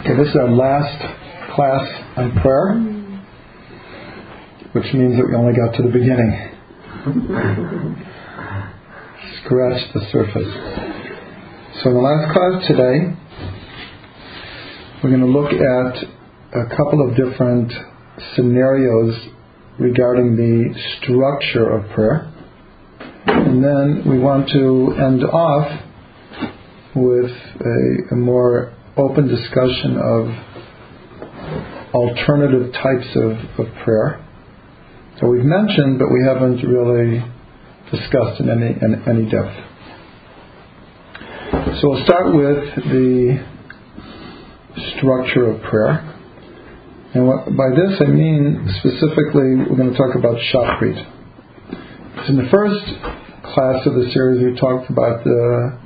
Okay, this is our last class on prayer, which means that we only got to the beginning. Scratch the surface. So in the last class today, we're going to look at a couple of different scenarios regarding the structure of prayer. And then we want to end off with a, a more open discussion of alternative types of, of prayer. So we've mentioned, but we haven't really discussed in any, in any depth. So we'll start with the structure of prayer. And what, by this I mean specifically we're going to talk about Shachrit. So in the first class of the series we talked about the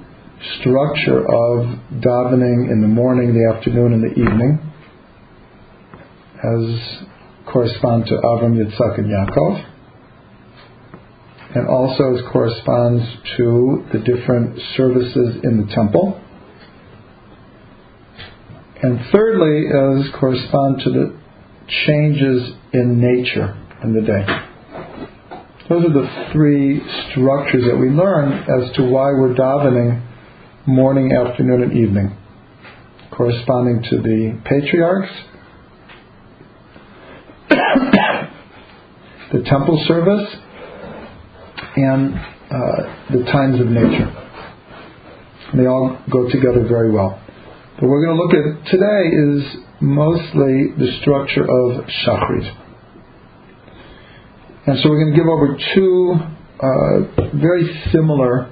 structure of davening in the morning, the afternoon, and the evening, as correspond to Avram, Yitzchak, and Yaakov, and also as corresponds to the different services in the temple. And thirdly, as correspond to the changes in nature in the day. Those are the three structures that we learn as to why we're davening morning, afternoon, and evening, corresponding to the patriarchs, the temple service, and uh, the times of nature. They all go together very well. But we're going to look at today is mostly the structure of Shachrit. And so we're going to give over two uh, very similar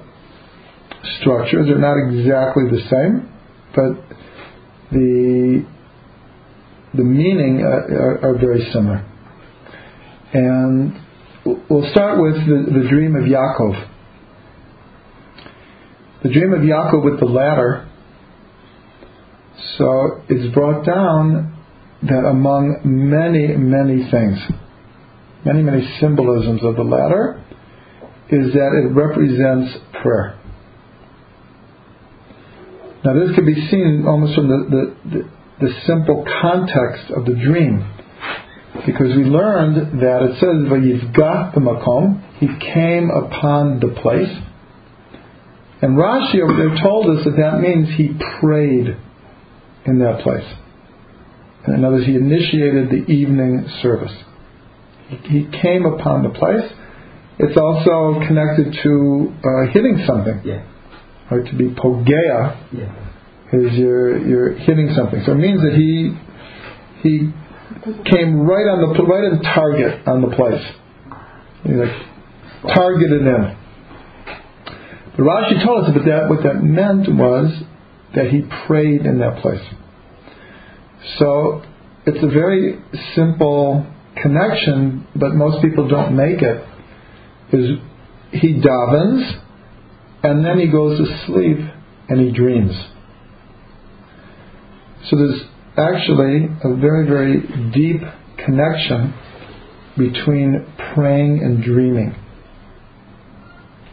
structures. They're not exactly the same, but the the meaning uh, are, are, very similar. And we'll start with the, the dream of Yaakov. The dream of Yaakov with the ladder. So it's brought down that among many, many things, many, many symbolisms of the ladder, is that it represents prayer. Now, this can be seen almost from the, the, the, simple context of the dream. Because we learned that it says, Vayivgat the makom, he came upon the place. And Rashi over there told us that that means he prayed in that place. In other words, he initiated the evening service. He came upon the place. It's also connected to uh, hitting something. Yeah or to be pogea yeah. is you're you're hitting something. So it means that he he came right on the right in target on the place. He like targeted in. But Rashi told us that that what that meant was that he prayed in that place. So it's a very simple connection, but most people don't make it. Is he davens and then he goes to sleep and he dreams. So there's actually a very, very deep connection between praying and dreaming,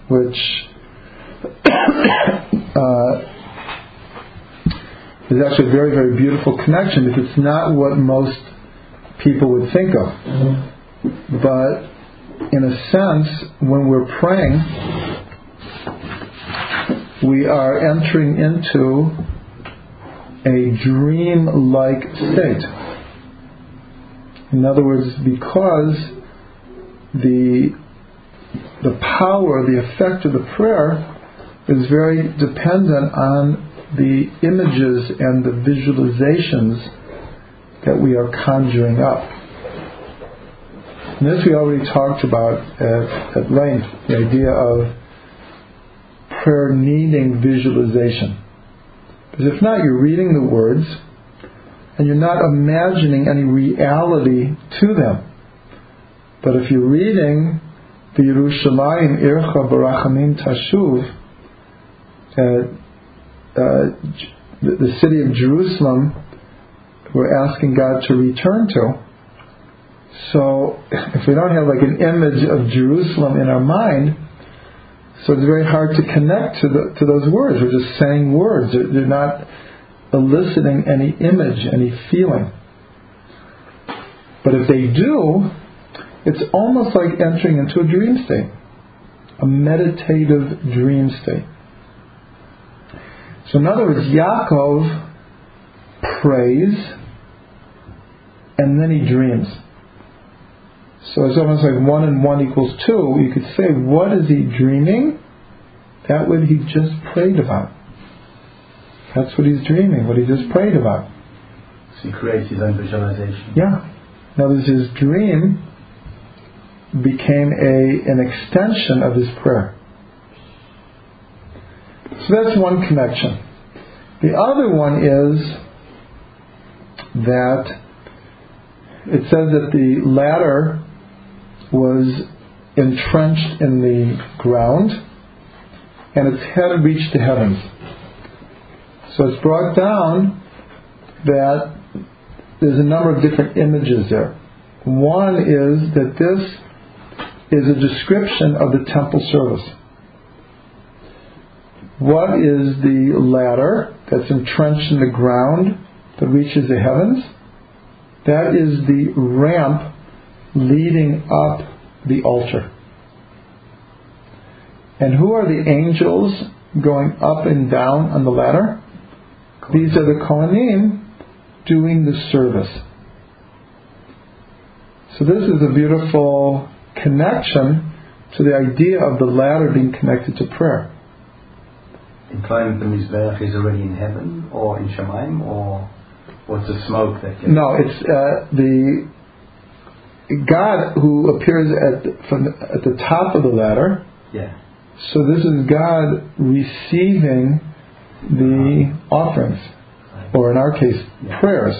which uh, is actually a very, very beautiful connection because it's not what most people would think of. But in a sense, when we're praying, we are entering into a dream like state. In other words, because the the power, the effect of the prayer is very dependent on the images and the visualizations that we are conjuring up. And this we already talked about at, at length, the idea of prayer needing visualization. Because if not, you're reading the words and you're not imagining any reality to them. But if you're reading the Yerushalayim Ircha Barachamim Tashuv, uh, uh, the, the city of Jerusalem, we're asking God to return to. So if we don't have like an image of Jerusalem in our mind, so it's very hard to connect to the, to those words. We're just saying words. They're, they're not eliciting any image, any feeling. But if they do, it's almost like entering into a dream state, a meditative dream state. So, in other words, Yaakov prays and then he dreams. So it's almost like one and one equals two. You could say, what is he dreaming? That what he just prayed about. That's what he's dreaming, what he just prayed about. So he creates his own visualization. Yeah. In other words, his dream became a an extension of his prayer. So that's one connection. The other one is that it says that the ladder was entrenched in the ground and its head reached the heavens. So it's brought down that there's a number of different images there. One is that this is a description of the temple service. What is the ladder that's entrenched in the ground that reaches the heavens? That is the ramp leading up the altar. And who are the angels going up and down on the ladder? These are the Kohanim doing the service. So this is a beautiful connection to the idea of the ladder being connected to prayer. Inclining the Mizbeach is already in heaven or in Shemaim or what's the smoke that. No, it's uh, the God who appears at the, from the, at the top of the ladder. Yeah. So this is God receiving the offerings, or in our case, Yeah. prayers.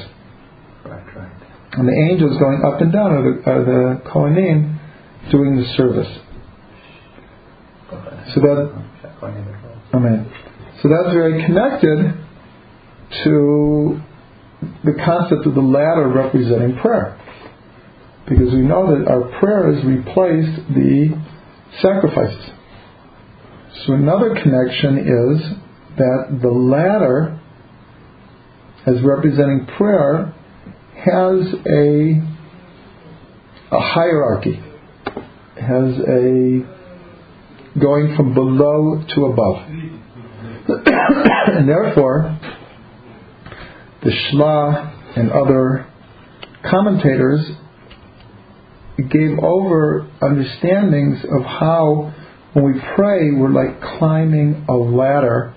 Right, right. And the angels going up and down are the, are the Kohanim doing the service. So that- Amen. So that's very connected to the concept of the ladder representing prayer. Because we know that our prayers replaced the sacrifices. So another connection is that the ladder, as representing prayer, has a, a hierarchy, has a going from below to above. and therefore, the Shla and other commentators gave over understandings of how when we pray we're like climbing a ladder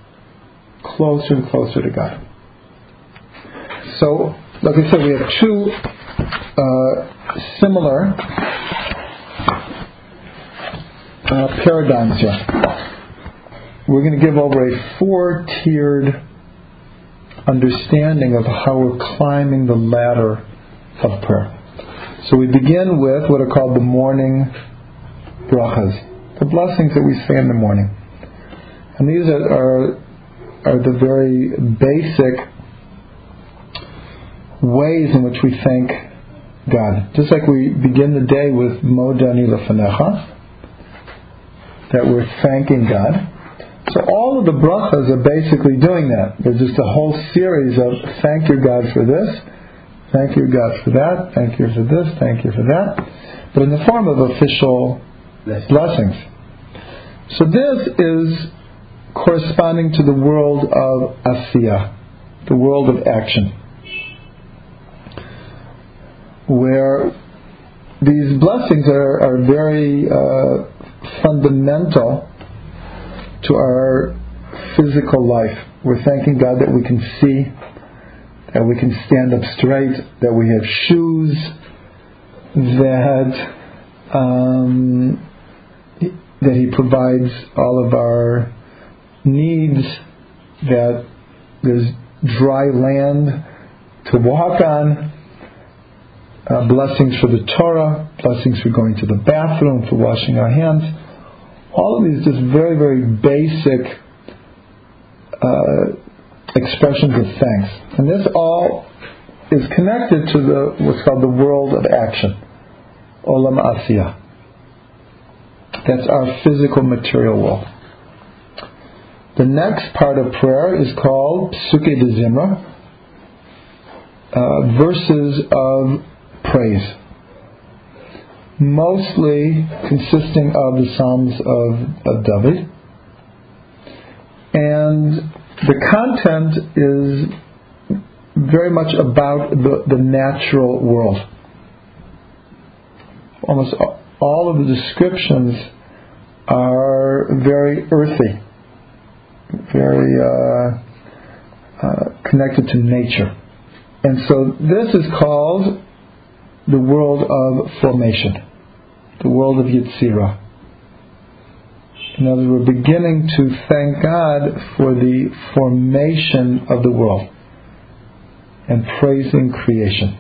closer and closer to God. So, like I said, we have two uh, similar uh, paradigms here. We're going to give over a four tiered understanding of how we're climbing the ladder of prayer. So we begin with what are called the morning brachas, the blessings that we say in the morning. And these are, are, are the very basic ways in which we thank God. Just like we begin the day with Modani Lefanecha, that we're thanking God. So all of the brachas are basically doing that. There's just a whole series of thank you God for this, thank you God for that, thank you for this, thank you for that, but in the form of official Blessing. blessings. So this is corresponding to the world of asiya, the world of action, where these blessings are, are very uh, fundamental to our physical life. We're thanking God that we can see, that we can stand up straight, that we have shoes, that um, that He provides all of our needs, that there's dry land to walk on, uh, blessings for the Torah, blessings for going to the bathroom, for washing our hands. All of these just very, very basic uh, expressions of thanks. And this all is connected to the what's called the world of action, olam asiyah. That's our physical material world. The next part of prayer is called Psuke de Zimra, uh, verses of praise, mostly consisting of the Psalms of, of David. And the content is very much about the, the natural world. Almost all of the descriptions are very earthy, very uh, uh, connected to nature. And so this is called the world of formation, the world of Yetzirah. In other words, we're beginning to thank God for the formation of the world and praising creation.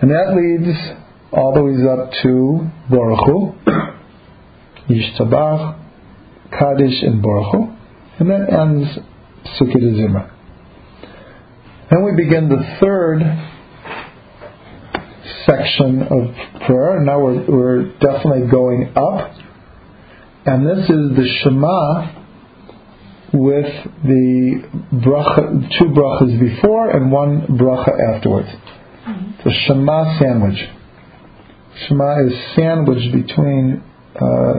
And that leads all the way up to Baruch Yishtabach, Kaddish, and Barchu. And that ends Psuke Zimra. Then we begin the third section of prayer. Now we're, we're definitely going up. And this is the Shema with the bracha, two brachas before and one bracha afterwards. The Shema sandwich. Shema is sandwiched between uh,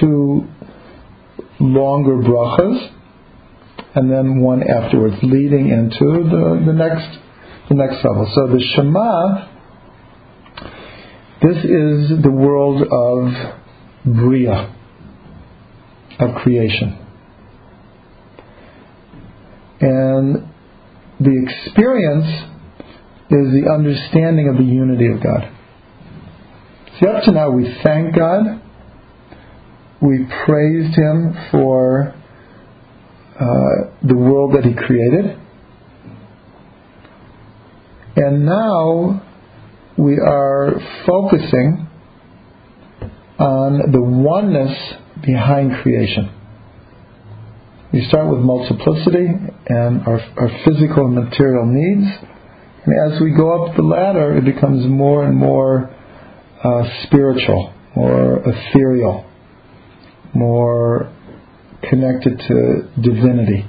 two longer brachas and then one afterwards, leading into the, the next the next level. So the Shema this is the world of Bria, of creation. And the experience is the understanding of the unity of God. See, up to now we thank God, we praised Him for uh, the world that He created, and now we are focusing on the oneness behind creation. We start with multiplicity and our, our physical and material needs. And as we go up the ladder, it becomes more and more uh, spiritual, more ethereal, more connected to divinity.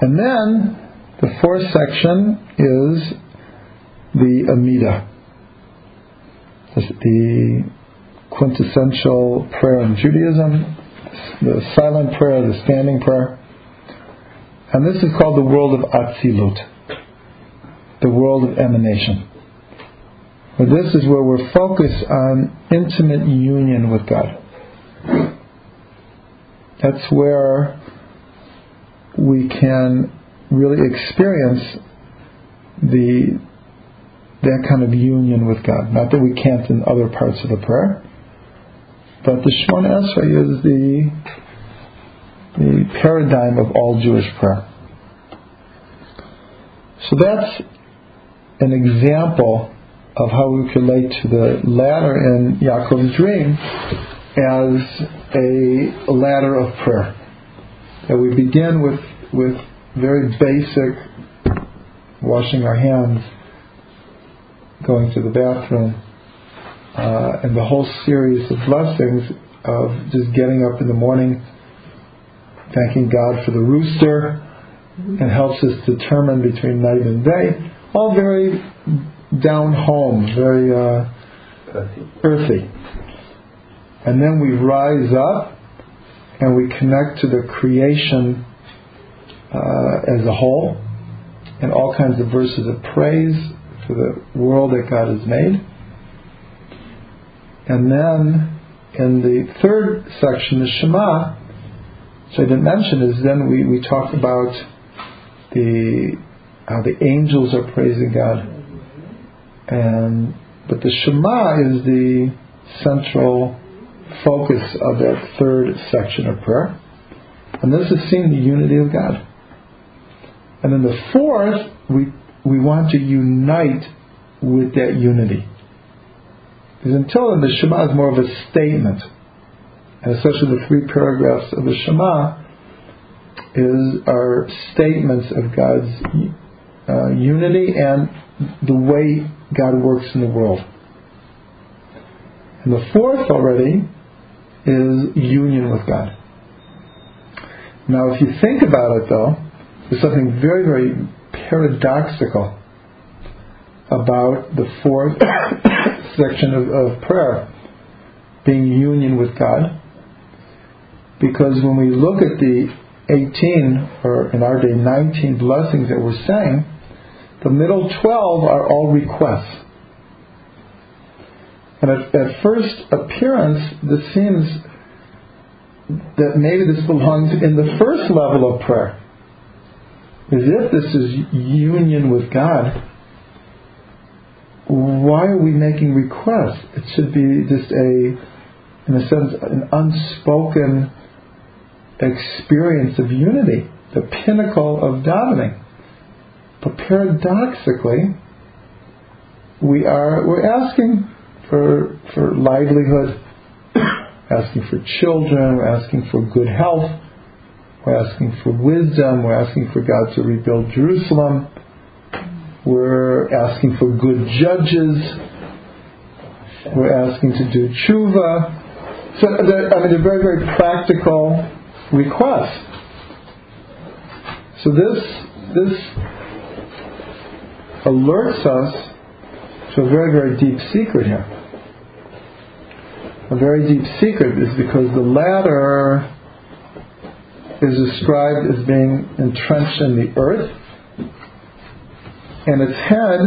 And then the fourth section is the Amida, the quintessential prayer in Judaism, the silent prayer, the standing prayer. And this is called the world of Atzilut, the world of emanation. But this is where we're focused on intimate union with God. That's where we can really experience the that kind of union with God. Not that we can't in other parts of the prayer, but the Shemona Esrei is the the paradigm of all Jewish prayer. So that's an example of how we relate to the ladder in Yaakov's dream as a ladder of prayer. That we begin with with very basic washing our hands going to the bathroom, uh, and the whole series of blessings of just getting up in the morning, thanking God for the rooster, and helps us determine between night and day. All very down home, very uh, earthy. And then we rise up and we connect to the creation uh, as a whole, and all kinds of verses of praise the world that God has made. And then in the third section, the Shema, which I didn't mention, is then we, we talk about the how the angels are praising God. And but the Shema is the central focus of that third section of prayer. And this is seeing the unity of God. And then the fourth, we we want to unite with that unity. Because until then, the Shema is more of a statement, and especially the three paragraphs of the Shema is our statements of God's uh, unity and the way God works in the world. And the fourth already is union with God. Now, if you think about it, though, there's something very, very paradoxical about the fourth section of, of prayer being union with God. Because when we look at the 18, or in our day 19 blessings that we're saying, the middle 12 are all requests. And at, at first appearance, this seems that maybe this belongs in the first level of prayer. As if this is union with God. Why are we making requests? It should be just a, in a sense, an unspoken experience of unity, the pinnacle of davening. But paradoxically, we are we're asking for for livelihood, asking for children, we're asking for good health, we're asking for wisdom, we're asking for God to rebuild Jerusalem, we're asking for good judges, we're asking to do tshuva. So I mean, they're very, very practical requests. So this this alerts us to a very, very deep secret here. A very deep secret is because the ladder is described as being entrenched in the earth, and its head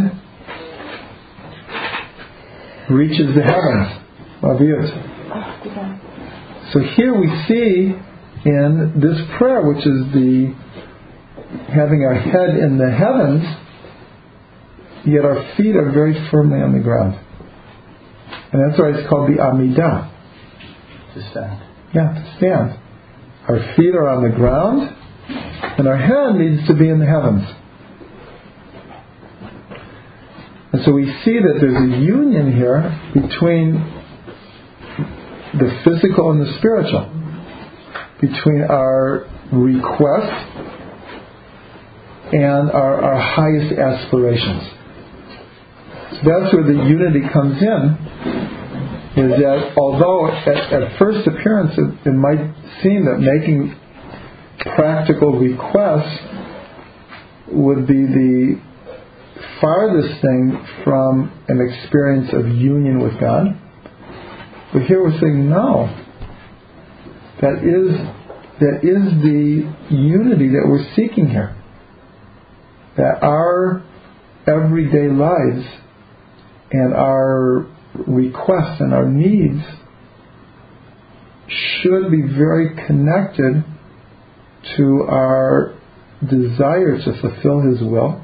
reaches the heavens. So here we see in this prayer, which is the having our head in the heavens, yet our feet are very firmly on the ground. And that's why it's called the Amidah. To stand. Yeah, to stand. Our feet are on the ground, and our head needs to be in the heavens. And so we see that there's a union here between the physical and the spiritual, between our request and our, our highest aspirations. So that's where the unity comes in. Is that although at, at first appearance it, it might seem that making practical requests would be the farthest thing from an experience of union with God. But here we're saying no. That is that is the unity that we're seeking here. That our everyday lives and our requests and our needs should be very connected to our desire to fulfill His will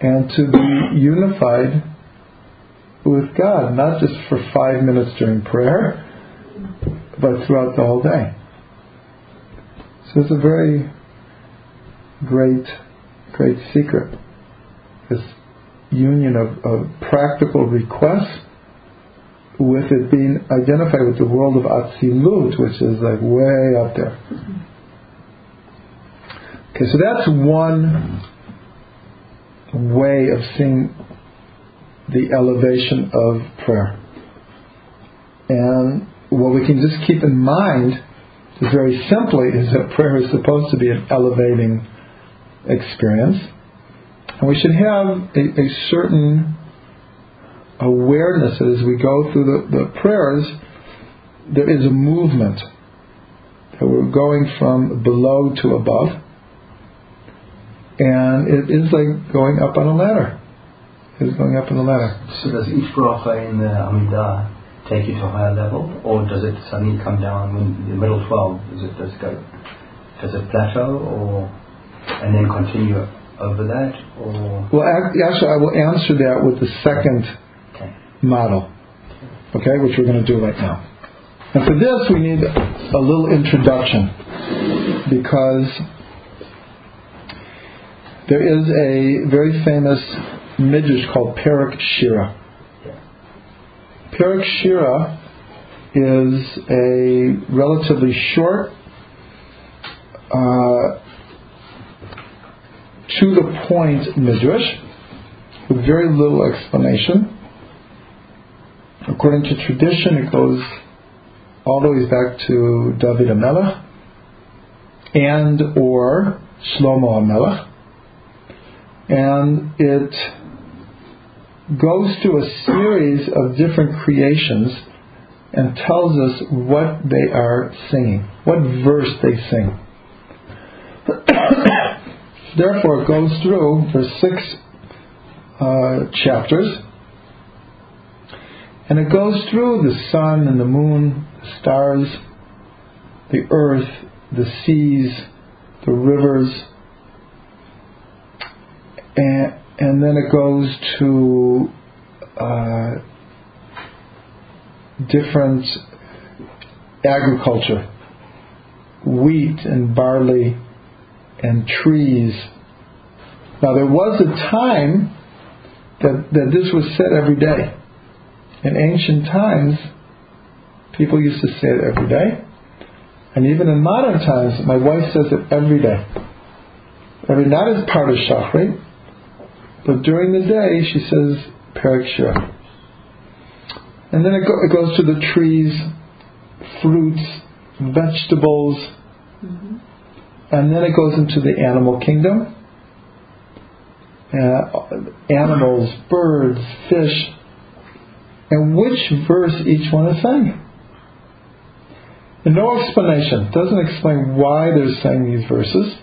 and to be unified with God, not just for five minutes during prayer, but throughout the whole day. So it's a very great, great secret. This union of, of practical requests with it being identified with the world of Atzilut, which is like way up there. Okay, so that's one way of seeing the elevation of prayer. And what we can just keep in mind, very simply, is that prayer is supposed to be an elevating experience. And we should have a, a certain awareness that as we go through the, the prayers, there is a movement. That we're going from below to above. And it is like going up on a ladder. It is going up on a ladder. So does each bracha in the Amidah take you to a higher level, or does it suddenly come down when the middle twelve? Does it does go? Does it plateau, or and then continue over that, or Well, ac- actually, I will answer that with the second okay? model, okay, which we're going to do right now. And for this, we need a little introduction because there is a very famous midrash called Perek Shira. Perek Shira is a relatively short, uh, to the point midrash with very little explanation. According to tradition, it goes all the way back to David HaMelech and or Shlomo HaMelech. And it goes through a series of different creations and tells us what they are singing, what verse they sing. Therefore, it goes through for six uh, chapters, and it goes through the sun and the moon, the stars, the earth, the seas, the rivers, and, and then it goes to uh, different agriculture, wheat and barley and trees. Now there was a time that, that this was said every day. In ancient times, people used to say it every day. And even in modern times, my wife says it every day. Every not as part of Shachri, but during the day she says Perek Shira. And then it, go, it, goes to the trees, fruits, vegetables, mm-hmm. And then it goes into the animal kingdom. Uh, animals, birds, fish, and which verse each one is saying. And no explanation. Doesn't explain why they're saying these verses.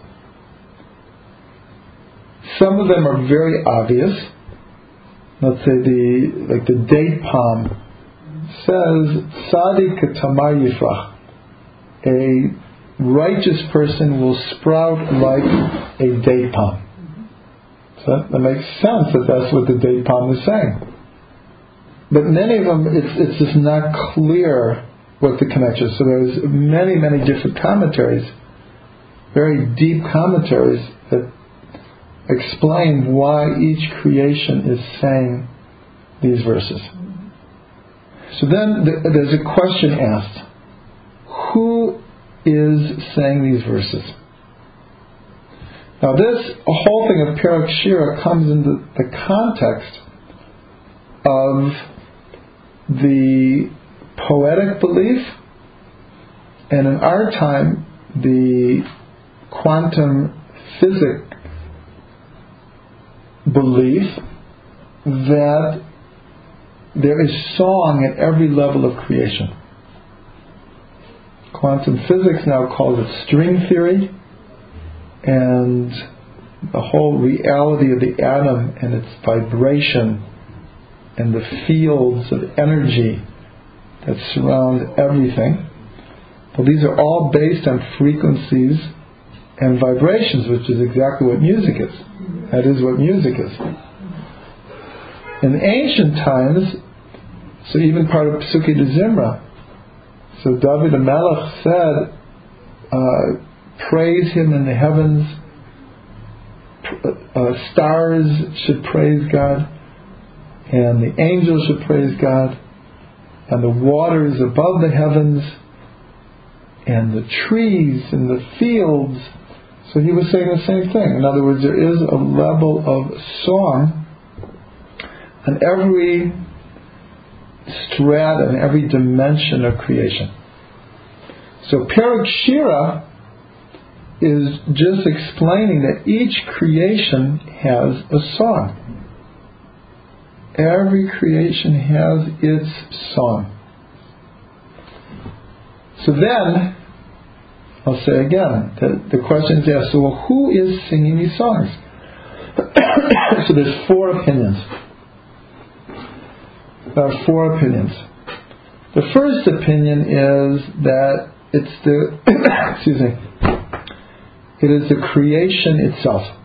Some of them are very obvious. Let's say the like the date palm says Tzaddik Tamar. A righteous person will sprout like a date palm. So that, makes sense that that's what the date palm is saying. But many of them, it's, it's just not clear what the connection is. So there's many, many different commentaries, very deep commentaries that explain why each creation is saying these verses. So then there's a question asked Who is saying these verses? Now, this whole thing of Perek Shira comes into the context of the poetic belief, and in our time, the quantum physics belief that there is song at every level of creation. Quantum physics now calls it string theory, and the whole reality of the atom and its vibration and the fields of energy that surround everything. Well, these are all based on frequencies and vibrations, which is exactly what music is. That is what music is. In ancient times, so even part of Psuki de Zimra, so David HaMelech said, uh, praise him in the heavens, uh, stars should praise God, and the angels should praise God, and the waters above the heavens, and the trees and the fields. So he was saying the same thing. In other words, there is a level of song on every strata and every dimension of creation. So Perek Shira is just explaining that each creation has a song. Every creation has its song. So then, I'll say again, the, the question is asked, so well, who is singing these songs? so there's four opinions. Are four opinions. The first opinion is that it's the, excuse me, it is the creation itself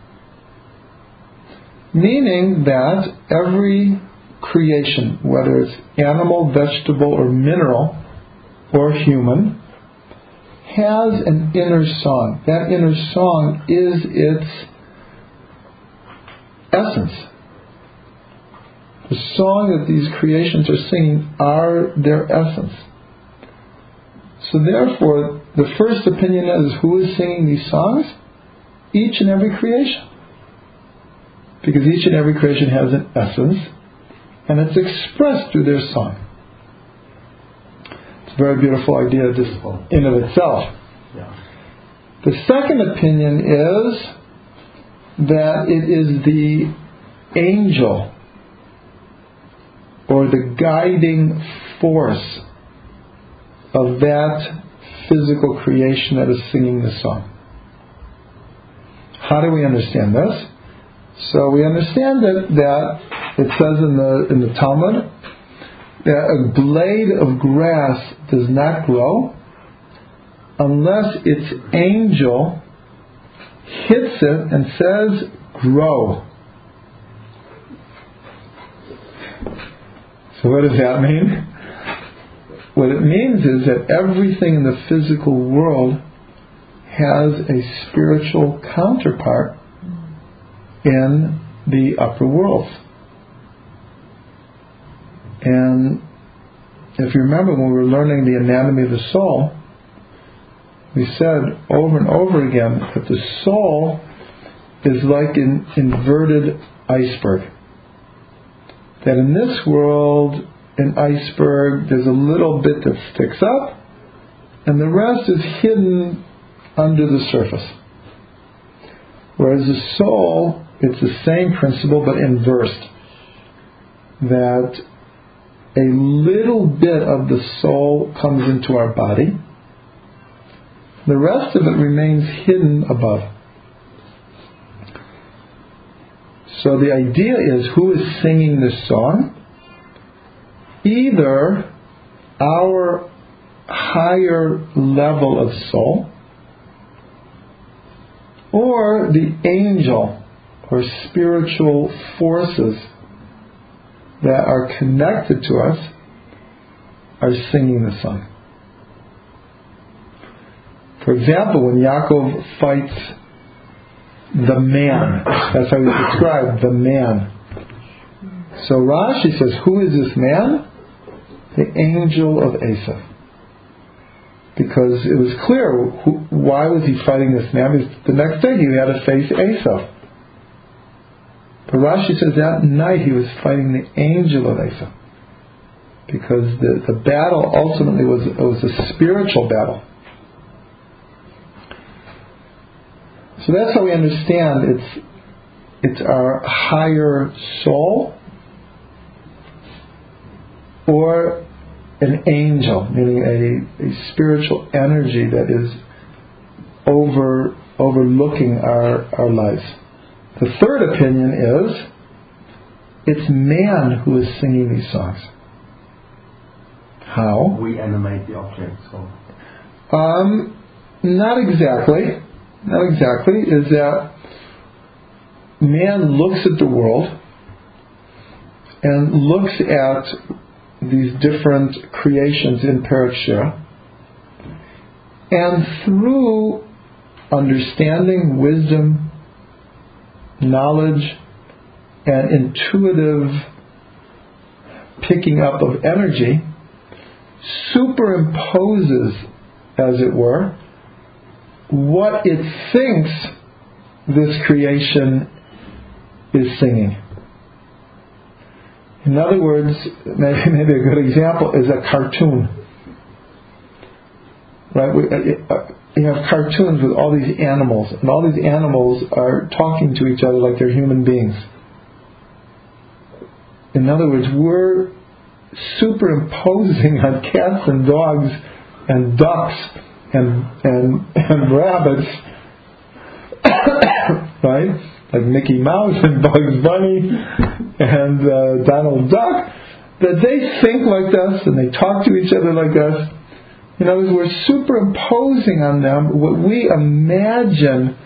meaning that every creation, whether it's animal, vegetable, or mineral, or human, has an inner song. That inner song is its essence. The song that these creations are singing are their essence. So therefore, the first opinion is who is singing these songs? Each and every creation because each and every creation has an essence, and it's expressed through their song. It's a very beautiful idea just in of itself. The second opinion is that it is the angel or the guiding force of that physical creation that is singing the song. How do we understand this? So we understand that, that it says in the in the Talmud that a blade of grass does not grow unless its angel hits it and says, grow. What does that mean? What it means is that everything in the physical world has a spiritual counterpart in the upper worlds. And if you remember when we were learning the anatomy of the soul, we said over and over again that the soul is like an inverted iceberg. That in this world, an iceberg, there's a little bit that sticks up, and the rest is hidden under the surface. Whereas the soul, it's the same principle but inversed. That a little bit of the soul comes into our body, the rest of it remains hidden above. So the idea is who is singing this song? Either our higher level of soul or the angel or spiritual forces that are connected to us are singing the song. For example, when Yaakov fights the man, that's how he's described, the man. So Rashi says, who is this man? The angel of Esav. Because it was clear, who, why was he fighting this man? Because the next day he had to face Esav. But Rashi says that night he was fighting the angel of Esav. Because the, the battle ultimately was, was a spiritual battle. So that's how we understand it's it's our higher soul or an angel, meaning a, a spiritual energy that is over overlooking our, our lives. The third opinion is it's man who is singing these songs. How? We animate the objects. Um, not exactly. Not exactly. Is that man looks at the world and looks at these different creations in Perek Shira, and through understanding, wisdom, knowledge, and intuitive picking up of energy, superimposes, as it were, what it thinks this creation is singing. In other words, maybe, a good example is a cartoon. Right? We, uh, uh, you have cartoons with all these animals, and all these animals are talking to each other like they're human beings. In other words, we're superimposing on cats and dogs and ducks and and, and rabbits, right? Like Mickey Mouse and Bugs Bunny and uh, Donald Duck, that they think like us and they talk to each other like us. In other words, we're superimposing on them what we imagine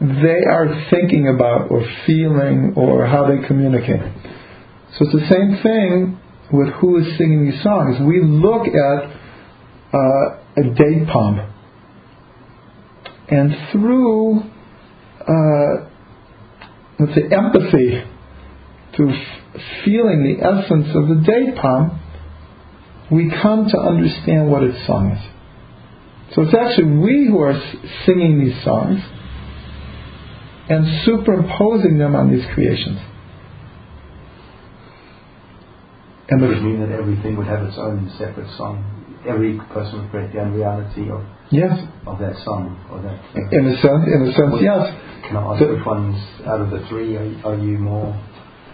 they are thinking about or feeling or how they communicate. So it's the same thing with who is singing these songs. We look at uh, a date palm, and through uh, let's say empathy, through f- feeling the essence of the date palm, we come to understand what its song is. So it's actually we who are singing these songs and superimposing them on these creations. And Does it the, mean that everything would have its own separate song? Every person would create their own reality of, yes, of that song or that. Uh, in a sense, in a sense, yes. can I ask So- which ones out of the three are, are you more?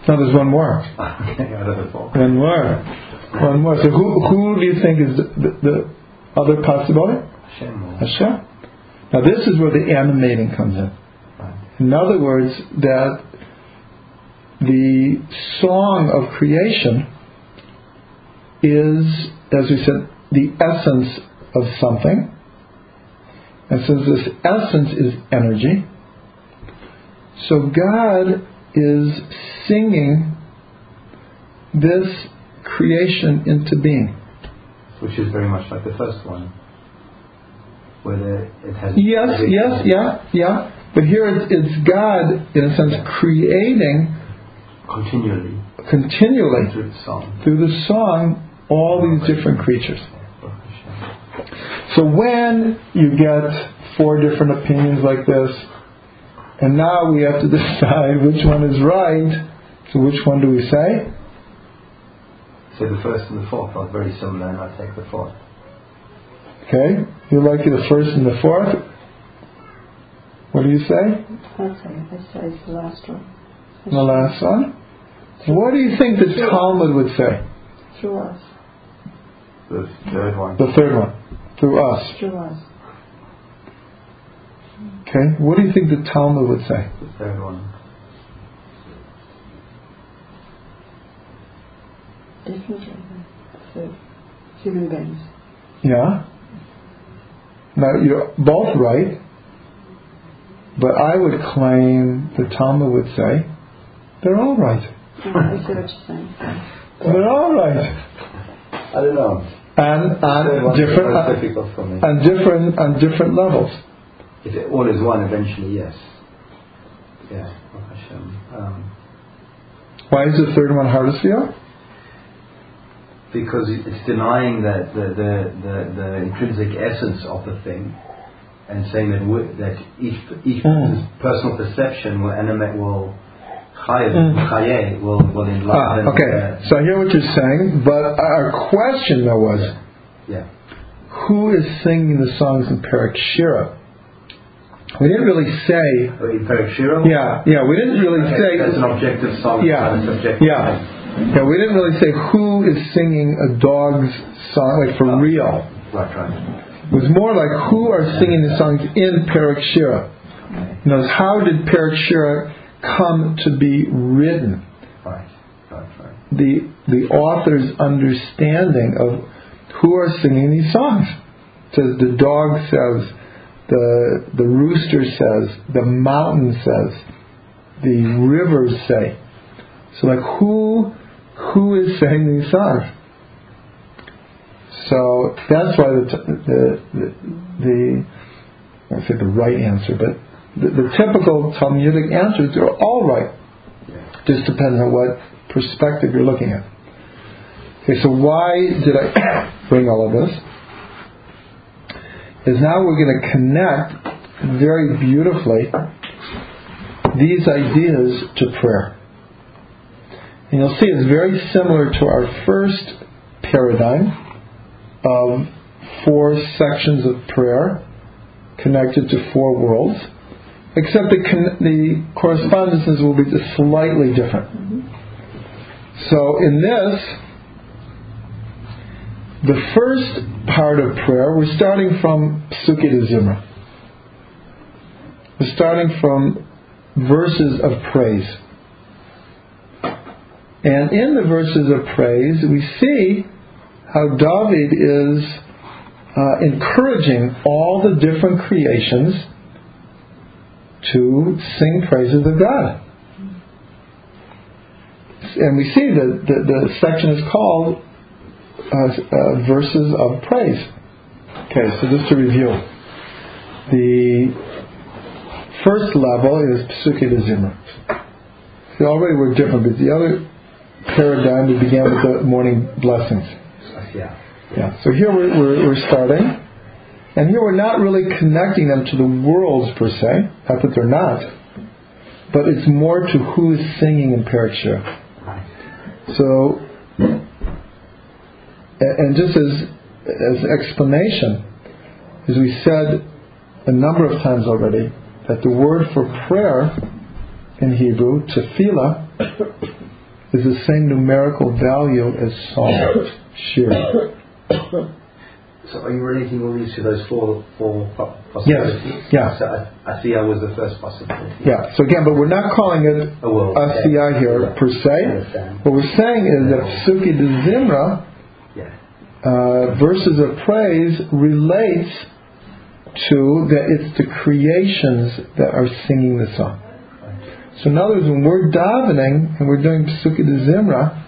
No, there's one more. okay, out of the four. One more. One more. So who who do you think is the, the, the other possibility? Hashem Hashem. Now this is where the animating comes in. right. In other words, that the song of creation is, as we said, the essence of something. And since this essence is energy, so God is singing this creation into being. Which is very much like the first one, where it has. Yes, yes, yeah, yeah. But here it's, it's God, in a sense, creating Continually continually through the song. through the song all these different creatures. Baruch Hashem. So when you get four different opinions like this, and now we have to decide which one is right, so which one do we say? So the first and the fourth are very similar, and I take the fourth. Okay, you like the first and the fourth? What do you say? I'll say, I say it's the last one. The last one? What do you think the Talmud would say? Through us. The third one. The third one, through us. Through us. Okay, what do you think the Talmud would say? The third one. Definitely. So, human beings. Yeah. Now you're both right, but I would claim the Talmud would say they're all right. I see what you're saying. They're all right, I don't know. And The third on one is different most on difficult for me. on different on different levels. If it all is one, eventually, yes. Yeah, Um, Why is the third one hardest for you? because it's denying that the, the, the, the intrinsic essence of the thing and saying that that each each Mm. personal perception will animate will chaye Mm. will Ah, okay. So I hear what you're saying, but our question though was, yeah. who is singing the songs in Perek Shira? We didn't really say. Uh, In Perek Shira? Yeah, yeah. We didn't really Okay, say. that's an objective song. Yeah, subjective yeah. thing. Yeah, we didn't really say who is singing a dog's song, like for Oh. real. Right, right. It was more like who are singing the songs in Perek Shira. Other words, how did Perek Shira come to be written? Right, right, right. The the author's understanding of who are singing these songs. It says the dog says, the the rooster says, the mountain says, the rivers say. So like who who is saying these songs? So that's why the the the, the I say the right answer, but the, the typical Talmudic answers are all right. Just depends on what perspective you're looking at. Okay, so why did I bring all of this? Is now we're going to connect very beautifully these ideas to prayer. And you'll see it's very similar to our first paradigm of four sections of prayer connected to four worlds, except the, con- the correspondences will be just slightly different. So in this, the first part of prayer, we're starting from de Zimra. We're starting from verses of praise. And in the verses of praise, we see how David is uh, encouraging all the different creations to sing praises of God. And we see that the, the section is called uh, uh, Verses of Praise. Okay, so just to review. The first level is Psuke de Zimra. See, already we're different, but the other paradigm we began with the morning blessings. Yeah. Yeah. So here we're, we're, we're starting, and here we're not really connecting them to the worlds per se. Not that they're not, but it's more to who is singing in. Right. So And just as as explanation, as we said a number of times already, that the word for prayer in Hebrew, tefillah, is the same numerical value as song, shir. So are you relating all these to those four, four po- possibilities? yeah. So I, I see I was the first possibility. Yeah. So again, but we're not calling it Oh, well, Asiya here yeah. per se. What we're saying is that Psuke de Zimra, Yeah. uh, verses of praise, relates to that it's the creations that are singing the song. So in other words, when we're davening and we're doing Psuke de Zimra,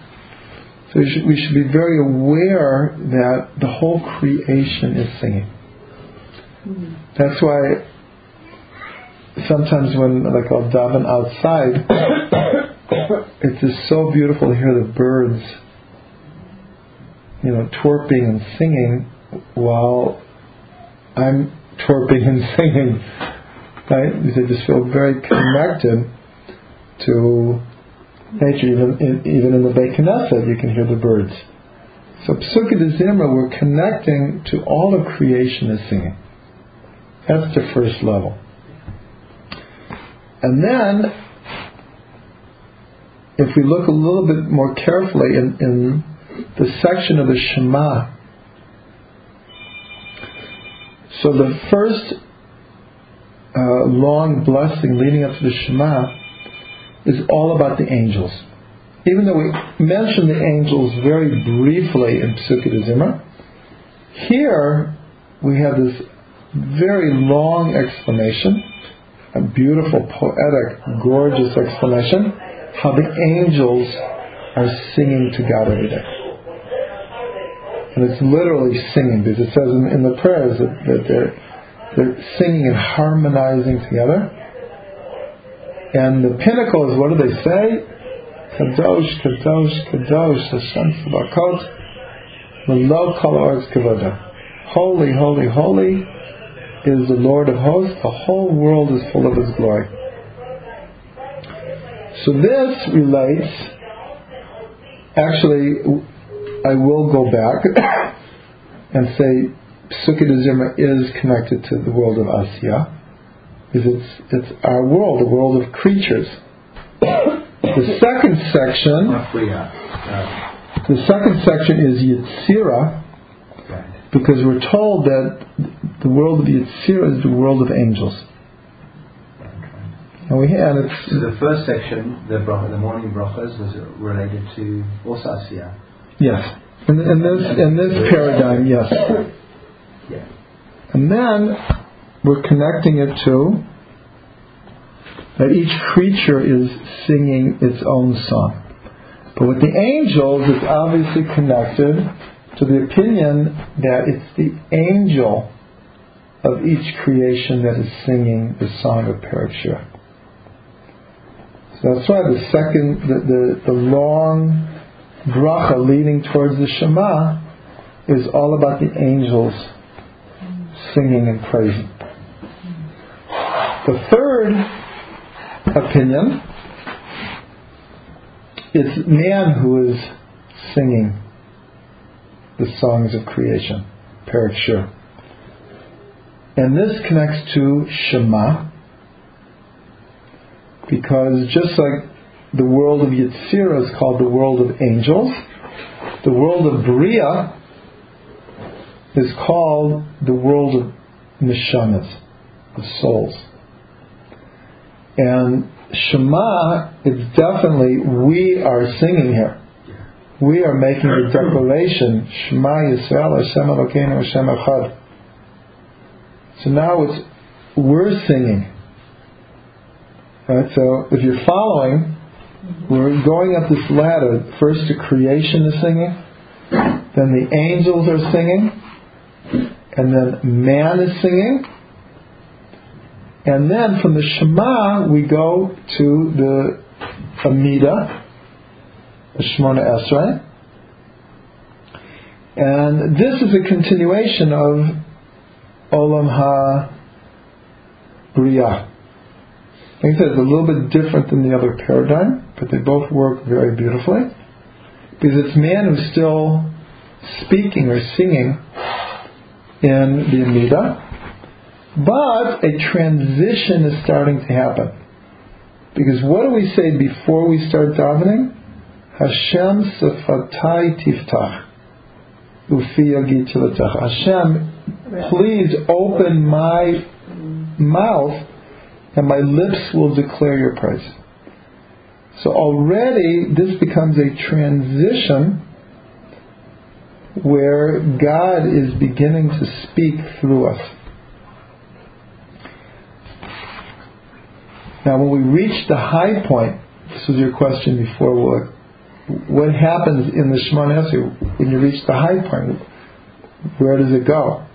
so we should, we should be very aware that the whole creation is singing. Hmm. That's why sometimes when like I'll daven outside, it's just so beautiful to hear the birds, you know, twerping and singing while I'm twerping and singing. Right? Because I just feel very connected to nature. Even in, even in the Beit Knesset, you can hear the birds. So Psuke de Zimra, we're connecting to all of creation as singing. That's the first level. And then, if we look a little bit more carefully in, in the section of the Shema, so the first uh, long blessing leading up to the Shema is all about the angels. Even though we mention the angels very briefly in Psuke de Zimra, here we have this very long explanation, a beautiful, poetic, gorgeous explanation, how the angels are singing to God every day. And it's literally singing because it says in, in the prayers that, that they're, they're singing and harmonizing together. And the pinnacle is what do they say? Kadosh, Kadosh, Kadosh, Hashem Tzavakot, Melo Kol Kavoda. Holy, holy, holy is the Lord of hosts. The whole world is full of His glory. So this relates, actually, I will go back and say Sukkot is connected to the world of Asiya, because it's, it's our world, the world of creatures. The second section, Uh, the second section is Yetzirah, because we're told that the world of Yetzirah is the world of angels. And we and it's So the first section, the bracha, the morning brachas, was related to also yes, in, in this in this paradigm, yes. Yeah. And then we're connecting it to that each creature is singing its own song. But with the angels, it's obviously connected to the opinion that it's the angel of each creation that is singing the song of Perek Shira. So that's why the second, the, the, the long bracha leading towards the Shema is all about the angels singing and praising. The third opinion it's man who is singing the songs of creation, Perek Shira. And this connects to Shema, because just like the world of Yetzirah is called the world of angels, the world of Bria is called the world of neshamas, of souls. And Shema is definitely we are singing here. We are making the declaration, Shema Yisrael Hashem Elokeinu Hashem Echad. So now it's we're singing. Right? So if you're following, we're going up this ladder. First the creation is singing, then the angels are singing, and then man is singing, and then from the Shema we go to the Amida, the Shemona Esrei, and this is a continuation of Olam Ha Bria. I think it's a little bit different than the other paradigm, but they both work very beautifully. Because it's man who's still speaking or singing in the Amida, but a transition is starting to happen. Because what do we say before we start davening? Hashem sefatai tiftach. Hashem, please open my mouth and my lips will declare your praise. So already this becomes a transition where God is beginning to speak through us. Now, when we reach the high point, this was your question before, what, what happens in the Shemona Esrei when you reach the high point? Where does it go?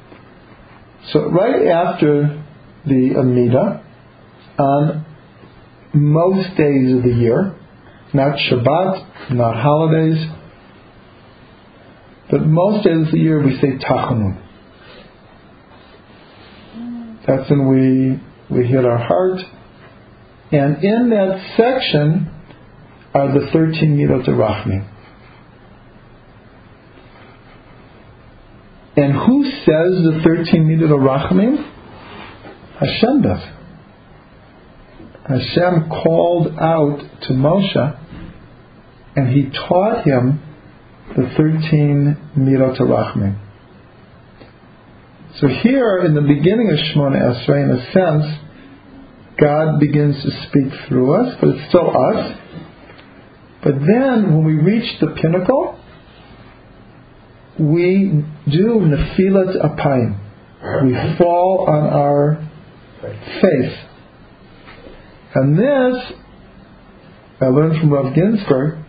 So, right after the Amida, on most days of the year, not Shabbat, not holidays, but most days of the year we say Tachanun. That's when we, we hit our heart. And in that section are the 13 Midot Rachmi. And who says the 13 Midot Rachmi? Hashem does. Hashem called out to Moshe and he taught him the 13 Midot Rachmi. So here in the beginning of Shemona Esrei, in a sense, God begins to speak through us, but it's still us. But then when we reach the pinnacle, we do Nefilat Apayim. We fall on our face. And this, I learned from Rav Ginsburgh,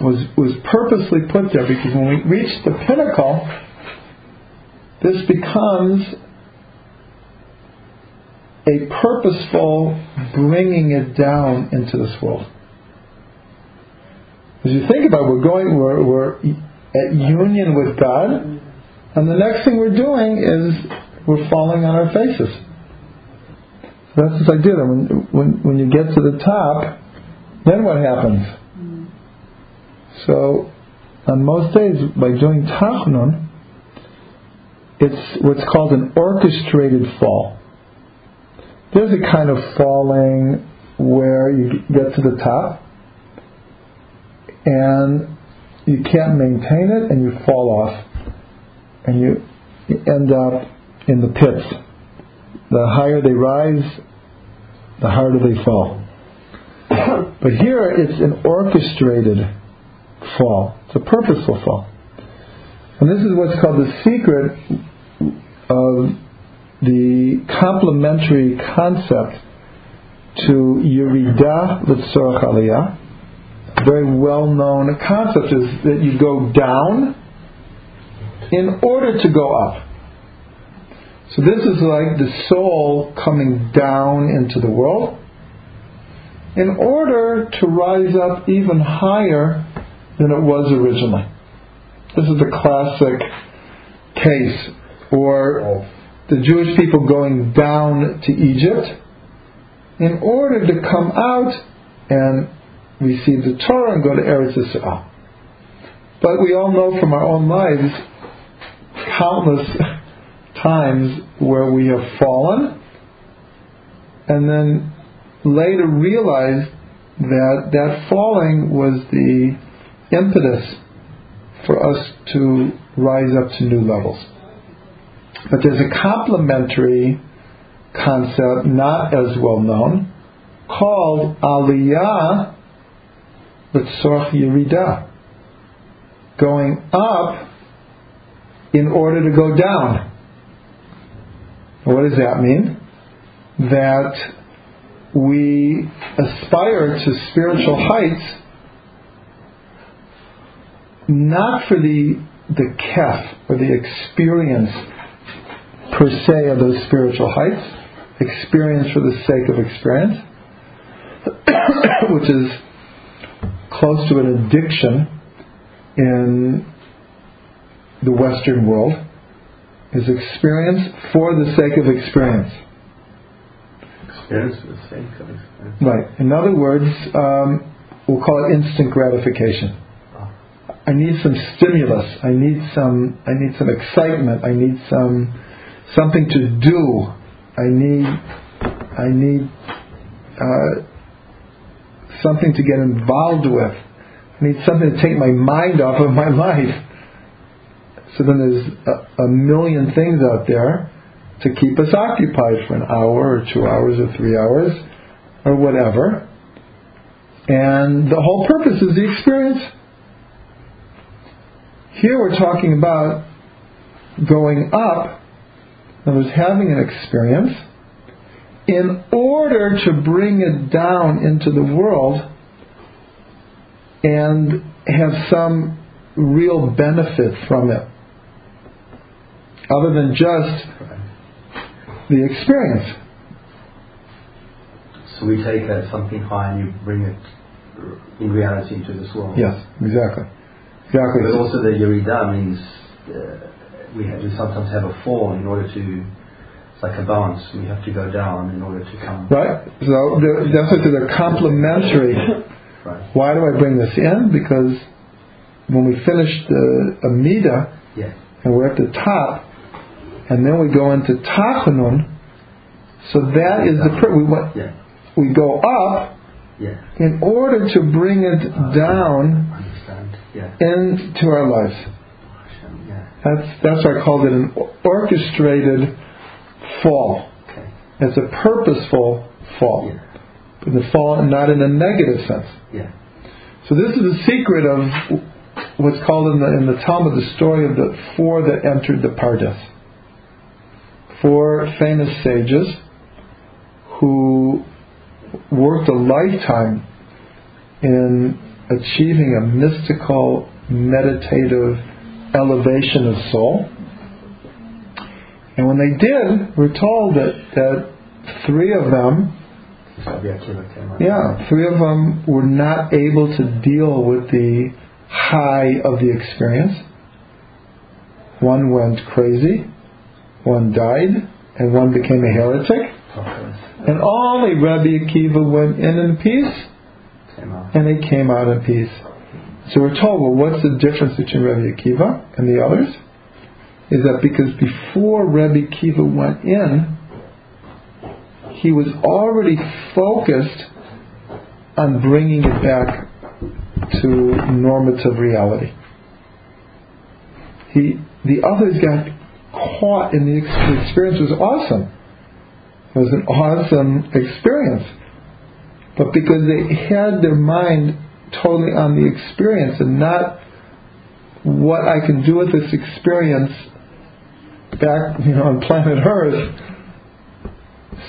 was, was purposely put there because when we reach the pinnacle, this becomes a purposeful bringing it down into this world. As you think about it, we're going, we're, we're at union with God, and the next thing we're doing is we're falling on our faces. That's this idea that when, when, when you get to the top, then what happens? So, on most days, by doing Tachanun, it's what's called an orchestrated fall. There's a kind of falling where you get to the top and you can't maintain it and you fall off and you end up in the pits. The higher they rise, the harder they fall. but here it's an orchestrated fall. It's a purposeful fall. And this is what's called the secret of the complementary concept to Yerida Litzorach Aliyah. A very well known concept is that you go down in order to go up. So this is like the soul coming down into the world in order to rise up even higher than it was originally. This is the classic case, or the Jewish people going down to Egypt in order to come out and receive the Torah and go to Eretz Yisrael. But we all know from our own lives countless times where we have fallen and then later realized that that falling was the impetus for us to rise up to new levels. But there's a complementary concept, not as well known, called Aliyah Litzorch Yerida. Going up in order to go down. What does that mean? That we aspire to spiritual heights not for the the kef or the experience per se of those spiritual heights, experience for the sake of experience, which is close to an addiction in the Western world, is experience for the sake of experience. Experience for the sake of experience. Right. In other words, um, we'll call it instant gratification. I need some stimulus. I need some I need some excitement. I need some something to do. I need I need uh, something to get involved with. I need something to take my mind off of my life. So then there's a, a million things out there to keep us occupied for an hour or two hours or three hours or whatever. And the whole purpose is the experience. Here we're talking about going up, in other words, having an experience, in order to bring it down into the world and have some real benefit from it, other than just the experience. So we take uh, something high and you bring it in reality into this world. Yes, exactly. Exactly. But also the Yerida means uh, we, have, we sometimes have a fall in order to, it's like a bounce, we have to go down in order to come. Right? So the, that's what they're complementary. Right. Why do I bring this in? Because when we finish the Amida Yeah. and we're at the top, and then we go into Tachanun, so that is the pr- we went, Yeah. we go up Yeah. in order to bring it down Understand. Yeah. into our lives. That's that's why I called it an orchestrated fall. It's a purposeful fall. Yeah. But the fall not in a negative sense. Yeah. So this is the secret of what's called in the in the Talmud the story of the four that entered the Pardes. Four famous sages who worked a lifetime in achieving a mystical, meditative elevation of soul. And when they did, we're told that, that three of them yeah, three of them were not able to deal with the high of the experience. One went crazy, one died, and one became a heretic. And only Rabbi Akiva went in in peace, and he came out in peace. So we're told, well, what's the difference between Rabbi Akiva and the others? Is that because before Rabbi Akiva went in, he was already focused on bringing it back to normative reality. He, the others got caught in the, the experience was awesome. It was an awesome experience. But because they had their mind totally on the experience and not what I can do with this experience back, you know, on planet Earth,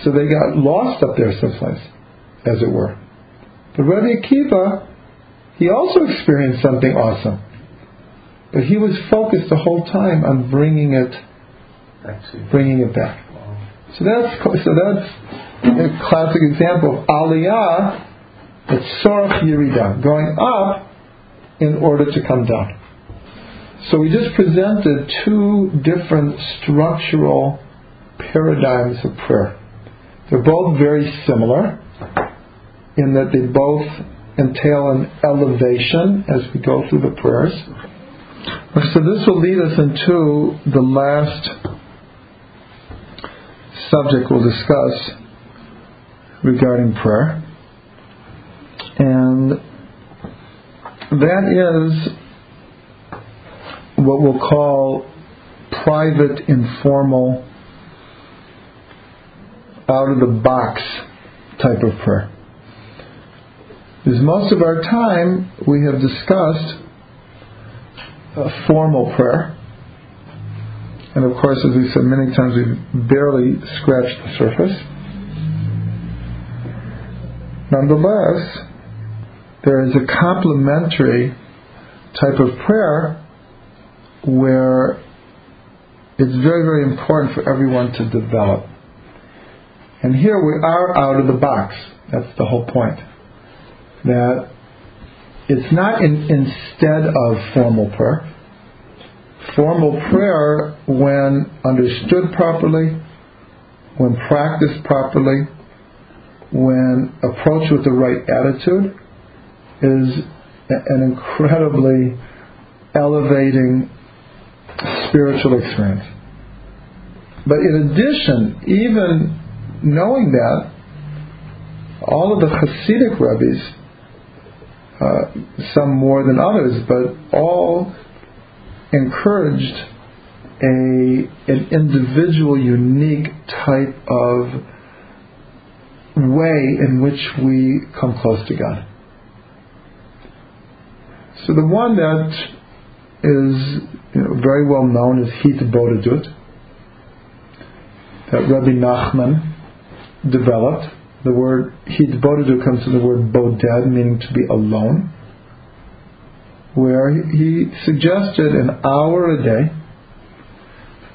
so they got lost up there someplace, as it were. But Rabbi Akiva, he also experienced something awesome. But he was focused the whole time on bringing it, bringing it back. So that's so that's a classic example of aliyah, it's soraf yirida, going up in order to come down. So we just presented two different structural paradigms of prayer. They're both very similar in that they both entail an elevation as we go through the prayers. So this will lead us into the last subject we'll discuss regarding prayer. And that is what we'll call private, informal, out of the box type of prayer. Because most of our time we have discussed a formal prayer. And of course, as we said many times, we've barely scratched the surface. Nonetheless, there is a complementary type of prayer where it's very, very important for everyone to develop. And here we are out of the box. That's the whole point. That it's not in, instead of formal prayer. Formal prayer, when understood properly, when practiced properly, when approached with the right attitude, is an incredibly elevating spiritual experience. But in addition, even knowing that, all of the Hasidic rabbis, uh, some more than others, but all encouraged a an individual, unique type of way in which we come close to God. So the one that is you know, very well known is Hitbodedut, that Rabbi Nachman developed. The word Hitbodedut comes from the word Boded, meaning to be alone, where he suggested an hour a day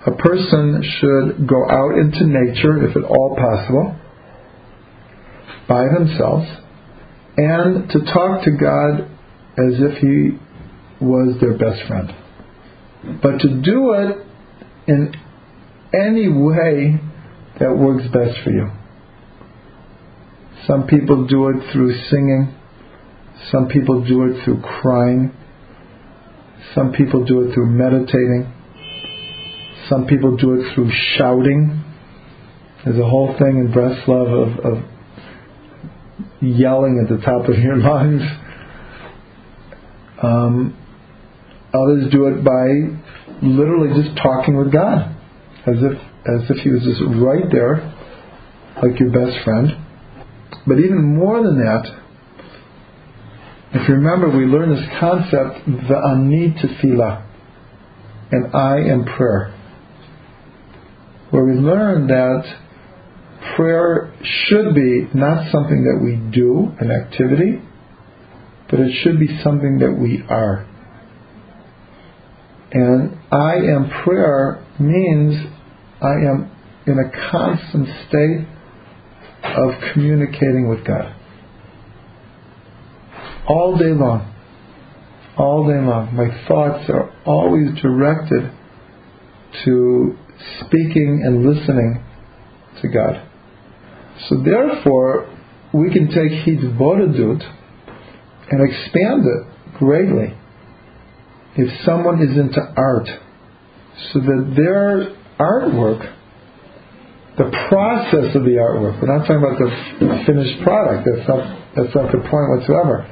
a person should go out into nature, if at all possible, by themselves, and to talk to God as if He was their best friend. But to do it in any way that works best for you. Some people do it through singing. Some people do it through crying. Some people do it through meditating. Some people do it through shouting. There's a whole thing in Breslov of, of yelling at the top of your lungs. Um, others do it by literally just talking with God, as if as if He was just right there, like your best friend. But even more than that, if you remember, we learned this concept, the ani tefillah, and I am prayer, where we learn that prayer should be not something that we do, an activity, but it should be something that we are. And I am prayer means I am in a constant state of communicating with God. All day long. All day long. My thoughts are always directed to speaking and listening to God. So therefore, we can take Hitbodedut and expand it greatly. If someone is into art, so that their artwork, the process of the artwork, we're not talking about the finished product, that's not, that's not the point whatsoever,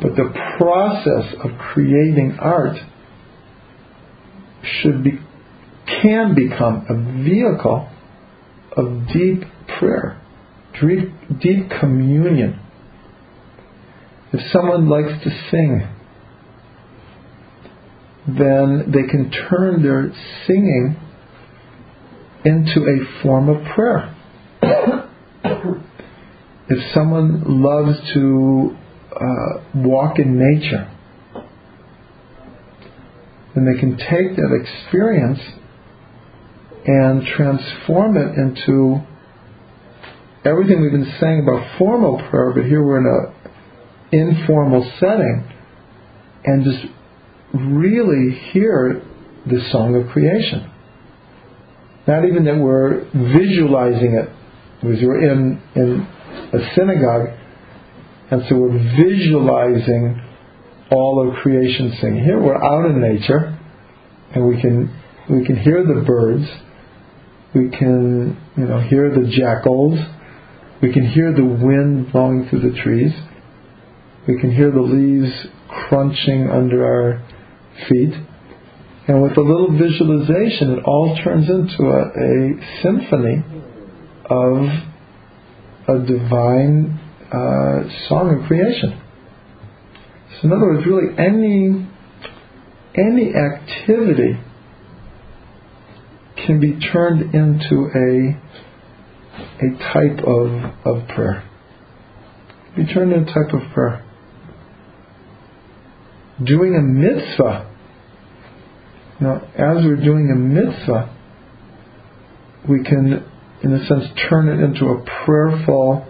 but the process of creating art should be, can become a vehicle of deep prayer deep, deep communion. If someone likes to sing, then they can turn their singing into a form of prayer. if someone loves to uh, walk in nature, then they can take that experience and transform it into everything we've been saying about formal prayer, but here we're in an informal setting and just really hear the song of creation. Not even that we're visualizing it, because we're in, in a synagogue, and so we're visualizing all of creation singing. Here we're out in nature, and we can we can hear the birds, we can you know hear the jackals, we can hear the wind blowing through the trees. We can hear the leaves crunching under our feet. And with a little visualization, it all turns into a, a symphony of a divine uh, song of creation. So, in other words, really any any activity can be turned into a a type of, of prayer. Be turned into a type of prayer. Doing a mitzvah. Now, as we're doing a mitzvah, we can, in a sense, turn it into a prayerful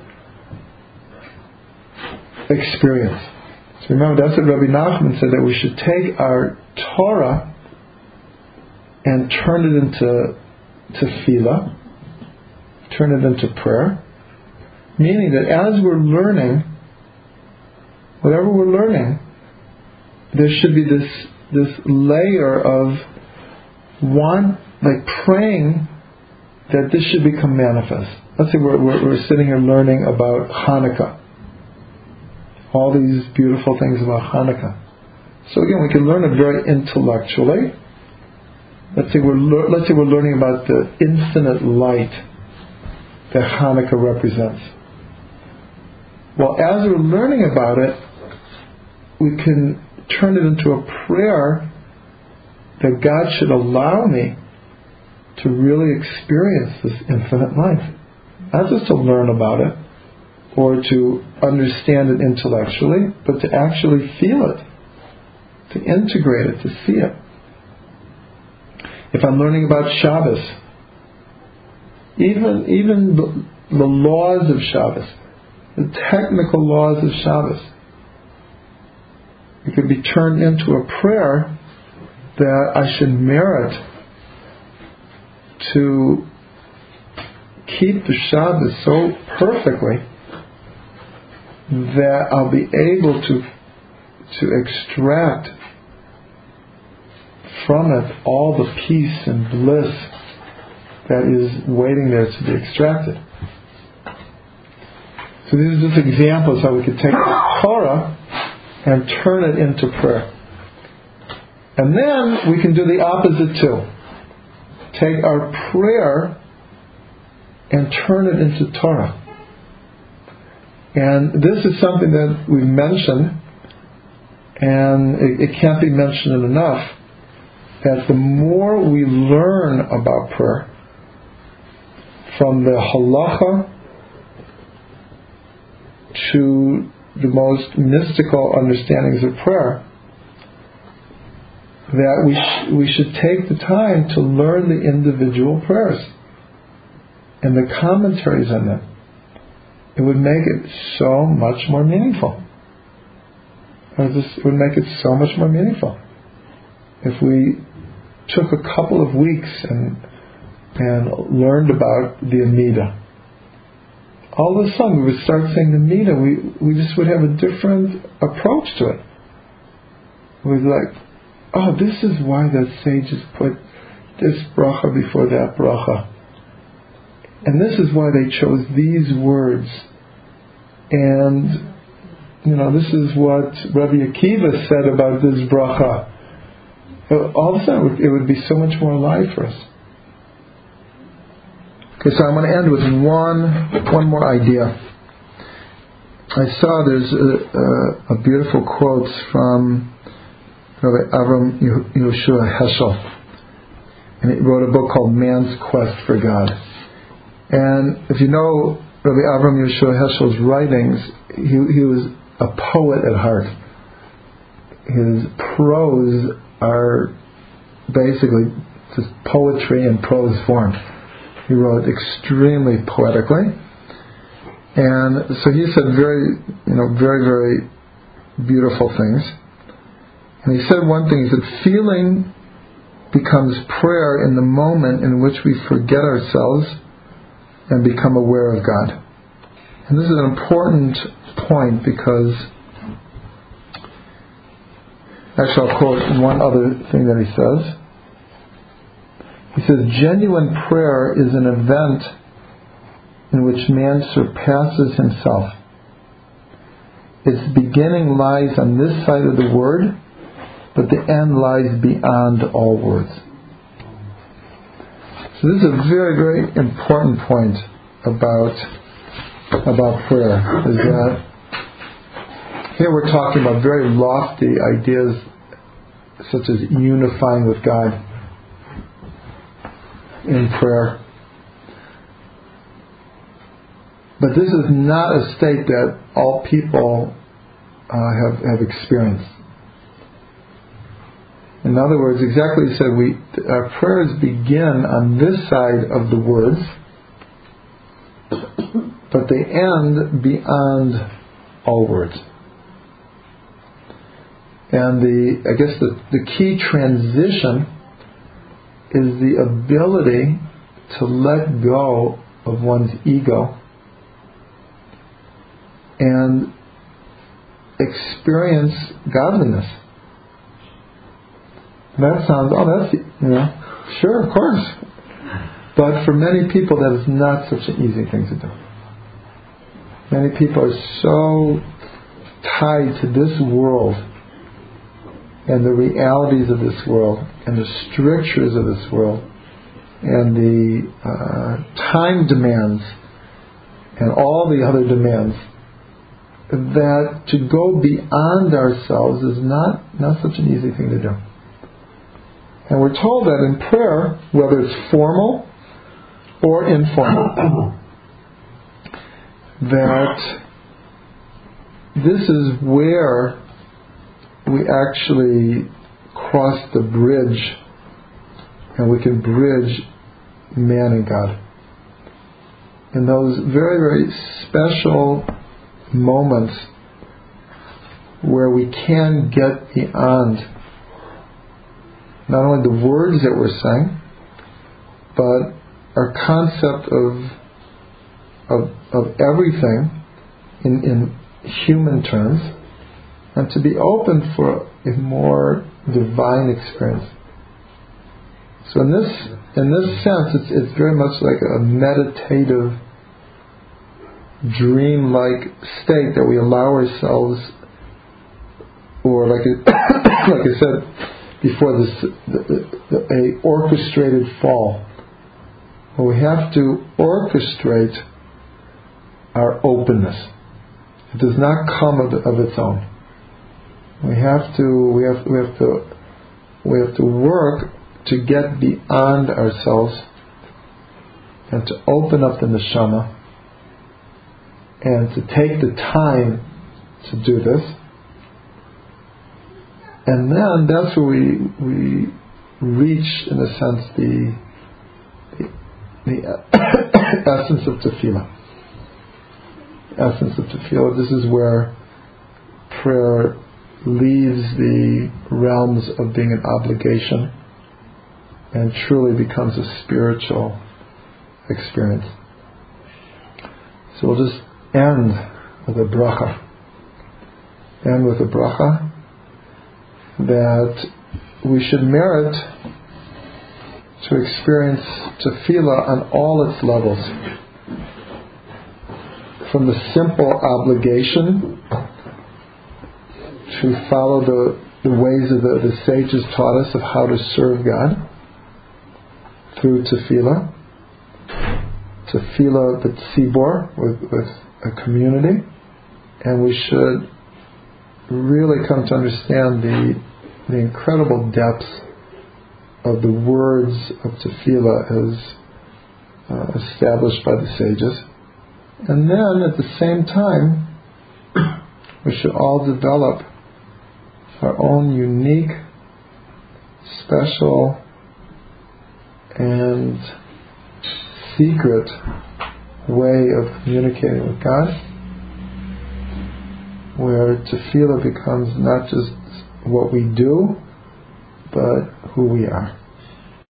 experience. So remember, that's what Rabbi Nachman said that we should take our Torah and turn it into tefillah, turn it into prayer. Meaning that as we're learning, whatever we're learning, there should be this this layer of one like praying that this should become manifest. Let's say we're, we're, we're sitting here learning about Hanukkah. All these beautiful things about Hanukkah. So again, we can learn it very intellectually. Let's say we're lear- let's say we're learning about the infinite light that Hanukkah represents. Well, as we're learning about it, we can turn it into a prayer that God should allow me to really experience this infinite life. Not just to learn about it or to understand it intellectually, but to actually feel it, to integrate it, to see it. If I'm learning about Shabbos, even even the, laws of Shabbos, the technical laws of Shabbos, it could be turned into a prayer that I should merit to keep the Shabbos so perfectly that I'll be able to to extract from it all the peace and bliss that is waiting there to be extracted. So these are just examples how we could take the Torah and turn it into prayer. And then we can do the opposite too. Take our prayer and turn it into Torah. And this is something that we've mentioned, and it, it can't be mentioned enough, that the more we learn about prayer, from the halacha to the most mystical understandings of prayer, that we, sh- we should take the time to learn the individual prayers and the commentaries on them. It would make it so much more meaningful. It would make it so much more meaningful if we took a couple of weeks and and learned about the Amida. All of a sudden, we would start saying the Amida. We we just would have a different approach to it. We'd like, oh, this is why the sages put this bracha before that bracha. And this is why they chose these words. And, you know, this is what Rabbi Akiva said about this bracha. All of a sudden, it would be so much more alive for us. Okay, so I'm going to end with one, one more idea. I saw there's a, a, a beautiful quote from Rabbi Avram Yehoshua Heschel. And he wrote a book called Man's Quest for God. And if you know Rabbi Avram Yehoshua Heschel's writings, he, he was a poet at heart. His prose are basically just poetry in prose form. He wrote extremely poetically. And so he said very, you know, very, very beautiful things. And he said one thing, he said, feeling becomes prayer in the moment in which we forget ourselves and become aware of God. And this is an important point because actually I'll quote one other thing that he says. He says, genuine prayer is an event in which man surpasses himself. Its beginning lies on this side of the word, but the end lies beyond all words. So this is a very, very important point about about prayer. Is that here we're talking about very lofty ideas such as unifying with God in prayer. But this is not a state that all people uh, have have experienced. In other words, exactly said, we our prayers begin on this side of the words, but they end beyond all words. And the I guess the, the key transition is the ability to let go of one's ego and experience godliness. That sounds, oh, that's, you know, sure, of course. But for many people, that is not such an easy thing to do. Many people are so tied to this world and the realities of this world and the strictures of this world and the uh, time demands and all the other demands that to go beyond ourselves is not, not such an easy thing to do. And we're told that in prayer, whether it's formal or informal, that this is where we actually cross the bridge and we can bridge man and God. In those very, very special moments where we can get beyond not only the words that we're saying, but our concept of of, of everything in, in human terms, and to be open for a more divine experience. So in this in this sense, it's it's very much like a meditative, dream-like state that we allow ourselves, or like like I said before, this the, the, a orchestrated fall. Where we have to orchestrate our openness. It does not come of, of its own. We have to we have we have to we have to work to get beyond ourselves and to open up the neshama and to take the time to do this. And then that's where we we reach, in a sense, the the, essence of tefillah. Essence of tefillah. This is where prayer leaves the realms of being an obligation and truly becomes a spiritual experience. So we'll just end with a bracha. End with a bracha that we should merit to experience tefillah on all its levels. From the simple obligation to follow the, the ways of the, the sages taught us of how to serve God through tefillah, tefillah the tzibor with, with a community, and we should really come to understand the the incredible depth of the words of tefillah as uh, established by the sages, and then at the same time we should all develop our own unique, special and secret way of communicating with God, where tefillah becomes not just what we do, but who we are.